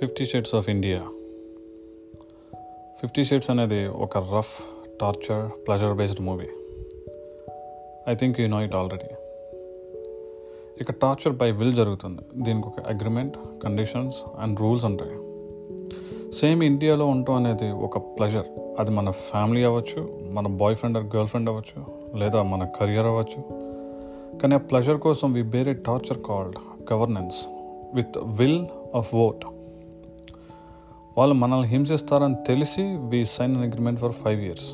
Fifty shades of India. Fifty shades అనేది ఒక rough torture pleasure based movie I think you know it already ఇక torture by will జరుగుతుంది. దీనికి ఒక agreement conditions and rules ఉంటాయి. Same ఇండియాలో ఉండటం అనేది ఒక ప్లెజర్ అది మన ఫ్యామిలీ అవ్వచ్చు మన boy friend or girl friend అవ్వచ్చు లేదా మన కెరియర్ అవ్వచ్చు. కానీ ఆ ప్లెజర్ కోసం we bear a torture called governance with will of vote వాళ్ళు మనల్ని హింసిస్తారని తెలిసి we sign an agreement for five years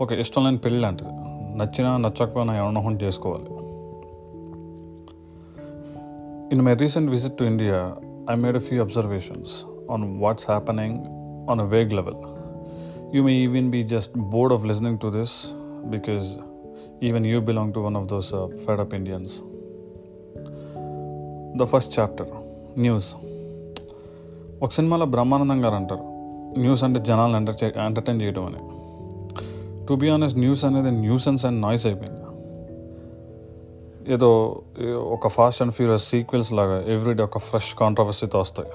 ఒక ఇష్టం లేని పెళ్ళి లాంటిది నచ్చినా నచ్చకపోయినా ఎవరినో ఒకరిని చేసుకోవాలి in my recent visit to India I made a few observations on what's happening on a vague level you may even be just bored of listening to this because even you belong to one of those fed up Indians the first chapter news ఒక సినిమాలో బ్రహ్మానందం గారు అంటారు. News అంటే జనాలను enter entertain చేయడం అని. To be honest news అనేది nuisance and noise అయిపోయింది. ఏదో ఒక ఫాస్ట్ అండ్ ఫ్యూరియస్ సీక్వెల్స్ లాగా ఎవ్రీడే ఒక ఫ్రెష్ కాంట్రవర్సీతో వస్తాయి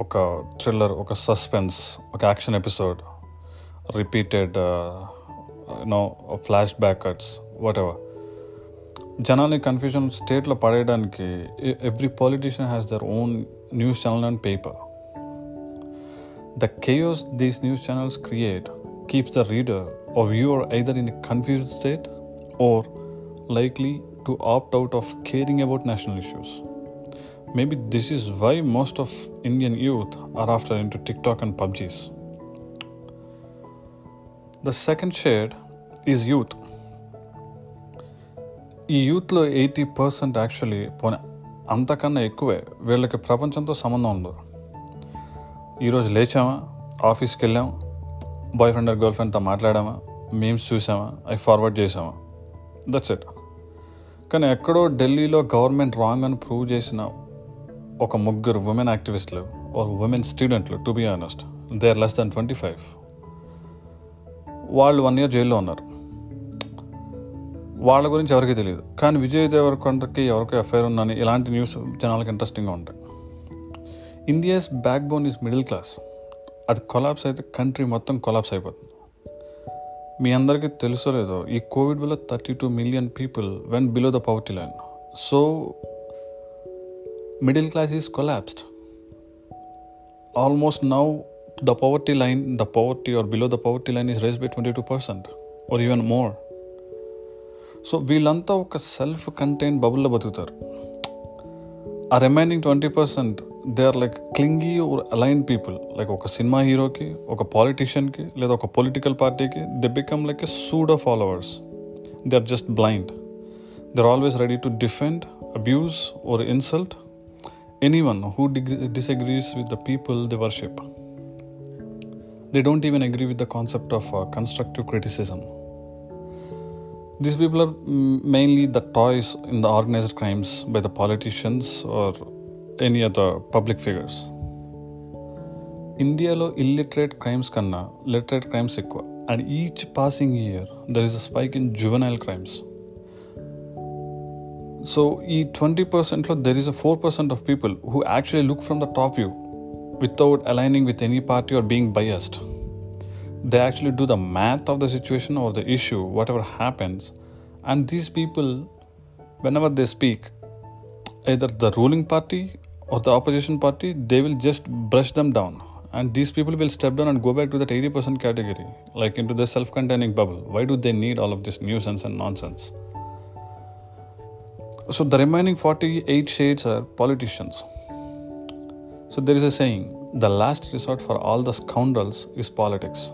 ఒక థ్రిల్లర్ ఒక సస్పెన్స్ ఒక action episode repeated no flashback cuts whatever జనాల్ని కన్ఫ్యూజన్ స్టేట్లో పడేయడానికి every politician has their own News channel and paper the chaos these news channels create keeps the reader or viewer either in a confused state or likely to opt out of caring about national issues. Maybe this is why most of Indian youth are after into TikTok and PUBGs. The second shade is youth. ఈ యూత్లో eighty percent actually పోనీ అంతకన్నా ఎక్కువే వీళ్ళకి ప్రపంచంతో సంబంధం ఉండదు. ఈరోజు లేచామా? ఆఫీస్కి వెళ్ళామా బాయ్ ఫ్రెండ్ గర్ల్ ఫ్రెండ్తో మాట్లాడామా? మేమ్స్ చూసామా? అవి ఫార్వర్డ్ చేసామా? దట్స్ ఇట్ కానీ ఎక్కడో ఢిల్లీలో గవర్నమెంట్ రాంగ్ అని ప్రూవ్ చేసిన ఒక ముగ్గురు ఉమెన్ యాక్టివిస్టులు ఆర్ ఉమెన్ స్టూడెంట్లు to be honest they are less than twenty five వాళ్ళు వన్ ఇయర్ జైల్లో ఉన్నారు. వాళ్ళ గురించి ఎవరికీ తెలియదు. కానీ విజయ్ దేవరకొండకి ఎవరికో ఎఫ్ఐఆర్ ఉందని ఇలాంటి న్యూస్ జనాలకు ఇంట్రెస్టింగ్గా ఉంటాయి. India's backbone is middle class. అది కొలాప్స్ అయితే కంట్రీ మొత్తం కొలాప్స్ అయిపోతుంది. మీ అందరికీ తెలుసో లేదో ఈ కోవిడ్ వల్ల thirty two million people went below the poverty line. So middle class is collapsed. Almost now the poverty line the poverty are below the poverty line is raise by twenty two percent or even more. So వీళ్ళంతా ఒక self contain బబుల్లో బతుకుతారు ఆ remaining twenty percent they are like clingy or align people like ఒక cinema హీరోకి ఒక పాలిటీషియన్కి లేదా ఒక పొలిటికల్ పార్టీకి they become like a pseudo followers they are just blind they are always ready to defend abuse or insult anyone who disagrees with the people they worship they don't even agree with the concept of constructive criticism These people are mainly the toys in the organized crimes by the politicians or any other public figures. ఇండియాలో illiterate crimes కన్నా literate crimes ఎక్కువ and each passing year there is a spike in juvenile crimes so ఈ twenty పర్సెంట్లో there is a four percent of people who actually look from the top view without aligning with any party or being biased they actually do the math of the situation or the issue, whatever happens. And these people, whenever they speak, either the ruling party or the opposition party, they will just brush them down. And these people will step down and go back to that 80% category, like into the self containing bubble. Why do they need all of this nuisance and nonsense? So the remaining 48 shades are politicians. So there is a saying the last resort for all the scoundrels is politics.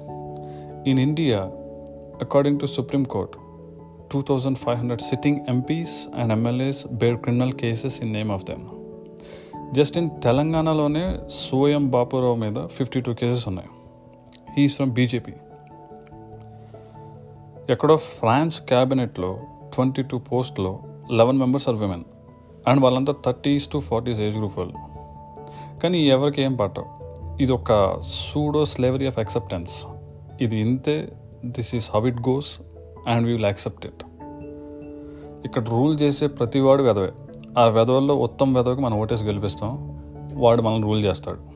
In India, according to Supreme Court, 2,500 sitting MPs and MLAs bear criminal cases in name of them. Just in తెలంగాణలోనే సోయం బాపురావు మీద fifty two cases ఉన్నాయి he's from BJP ఎక్కడో France క్యాబినెట్లో twenty two పోస్ట్లో eleven members are women and వాళ్ళంతా thirties to forties age group వాళ్ళు. కానీ ఎవరికి ఏం పట్టవు ఇది ఒక సూడో స్లేవరీ ఆఫ్ యాక్సెప్టెన్స్ ఇది ఇంతే this is how it goes and we will accept it. ఇక్కడ రూల్ చేసే ప్రతివాడు వెదవే. ఆ వెదవల్లో ఉత్తమ వెదవకి మనం ఓటేసి గెలిపిస్తాం. వాడు మనల్ని రూల్ చేస్తాడు.